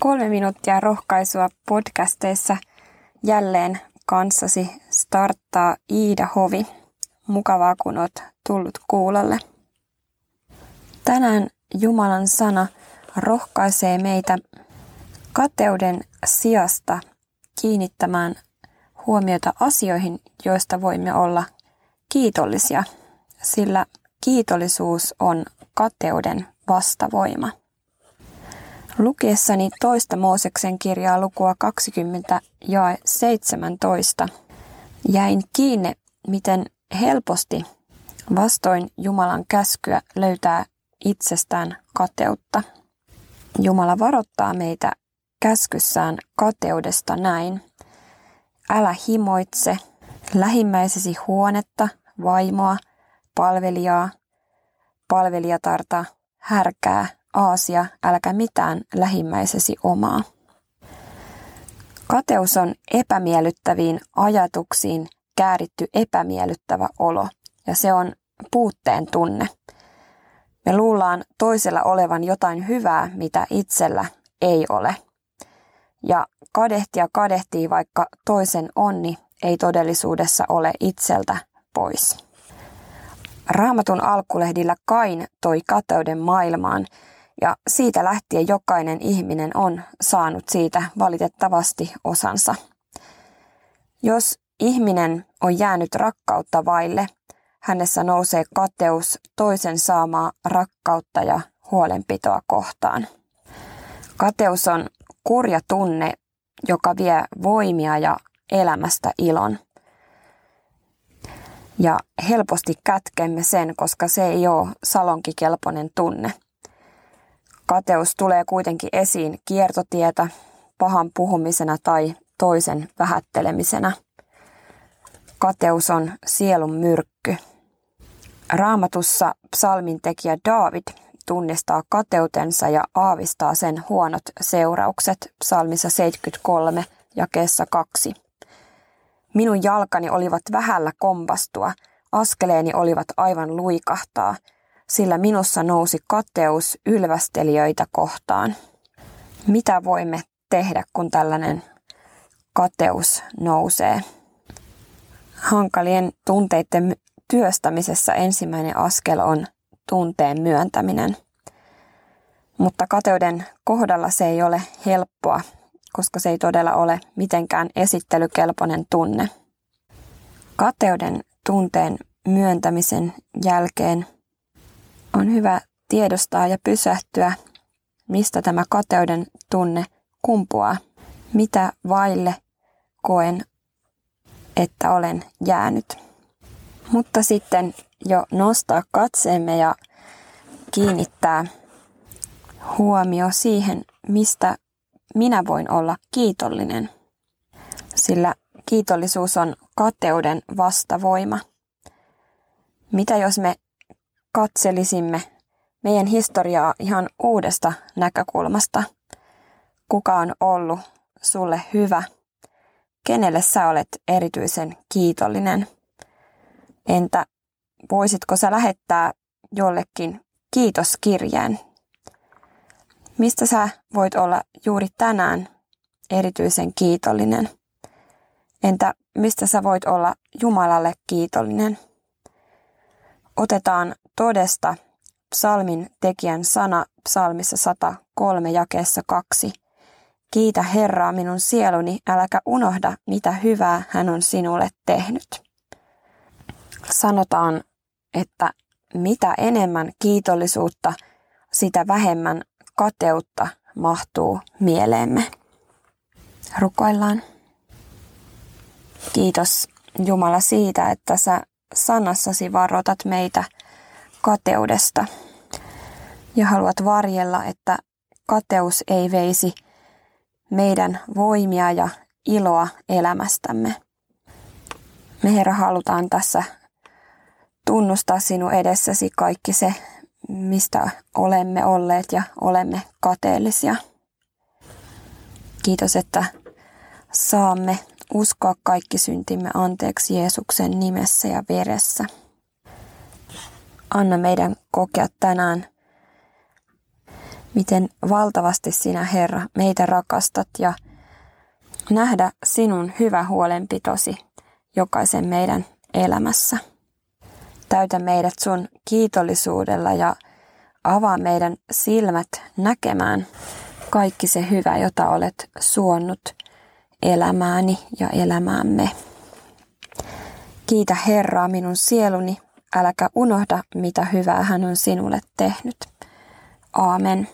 Kolme minuuttia rohkaisua podcasteissa jälleen kanssasi starttaa Iida Hovi. Mukavaa, kun oot tullut kuulolle. Tänään Jumalan sana rohkaisee meitä kateuden sijasta kiinnittämään huomiota asioihin, joista voimme olla kiitollisia, sillä kiitollisuus on kateuden vastavoima. Lukiessani toista Mooseksen kirjaa lukua 20 ja 17 jäin kiinni, miten helposti vastoin Jumalan käskyä löytää itsestään kateutta. Jumala varoittaa meitä käskyssään kateudesta näin. Älä himoitse lähimmäisesi huonetta, vaimoa, palvelijaa, palvelijatarta, härkää, aasia, älkä mitään lähimmäisesi omaa. Kateus on epämiellyttäviin ajatuksiin kääritty epämiellyttävä olo, ja se on puutteen tunne. Me luullaan toisella olevan jotain hyvää, mitä itsellä ei ole. Ja kadehtia kadehtii, vaikka toisen onni ei todellisuudessa ole itseltä pois. Raamatun alkulehdillä Kain toi kateuden maailmaan ja siitä lähtien jokainen ihminen on saanut siitä valitettavasti osansa. Jos ihminen on jäänyt rakkautta vaille, hänessä nousee kateus toisen saamaa rakkautta ja huolenpitoa kohtaan. Kateus on kurja tunne, joka vie voimia ja elämästä ilon. Ja helposti kätkemme sen, koska se ei ole salonkikelpoinen tunne. Kateus tulee kuitenkin esiin kiertotietä, pahan puhumisena tai toisen vähättelemisenä. Kateus on sielun myrkky. Raamatussa psalmin tekijä David tunnistaa kateutensa ja aavistaa sen huonot seuraukset psalmissa 73 jakeessa 2. Minun jalkani olivat vähällä kompastua, askeleeni olivat aivan luikahtaa, sillä minussa nousi kateus ylvästelijöitä kohtaan. Mitä voimme tehdä, kun tällainen kateus nousee? Hankalien tunteiden työstämisessä ensimmäinen askel on tunteen myöntäminen. Mutta kateuden kohdalla se ei ole helppoa, koska se ei todella ole mitenkään esittelykelpoinen tunne. Kateuden tunteen myöntämisen jälkeen on hyvä tiedostaa ja pysähtyä, mistä tämä kateuden tunne kumpuaa, mitä vaille koen, että olen jäänyt. Mutta sitten jo nostaa katseemme ja kiinnittää huomio siihen, mistä minä voin olla kiitollinen. Sillä kiitollisuus on kateuden vastavoima. Mitä jos me katselisimme meidän historiaa ihan uudesta näkökulmasta? Kuka on ollut sulle hyvä? Kenelle sä olet erityisen kiitollinen? Entä voisitko sä lähettää jollekin kiitoskirjeen? Mistä sä voit olla juuri tänään erityisen kiitollinen? Entä mistä sä voit olla Jumalalle kiitollinen? Otetaan todesta psalmin tekijän sana psalmissa 103 jakeessa 2. Kiitä Herraa minun sieluni, äläkä unohda, mitä hyvää hän on sinulle tehnyt sanotaan, että mitä enemmän kiitollisuutta, sitä vähemmän kateutta mahtuu mieleemme. Rukoillaan. Kiitos Jumala siitä, että sä sanassasi varoitat meitä kateudesta ja haluat varjella, että kateus ei veisi meidän voimia ja iloa elämästämme. Me Herra halutaan tässä tunnustaa sinun edessäsi kaikki se, mistä olemme olleet ja olemme kateellisia. Kiitos, että saamme uskoa kaikki syntimme anteeksi Jeesuksen nimessä ja veressä. Anna meidän kokea tänään miten valtavasti sinä Herra meitä rakastat ja nähdä sinun hyvä huolenpitosi jokaisen meidän elämässä. Täytä meidät sun kiitollisuudella ja avaa meidän silmät näkemään kaikki se hyvä, jota olet suonnut elämääni ja elämäämme. Kiitä Herraa minun sieluni, äläkä unohda, mitä hyvää hän on sinulle tehnyt. Aamen.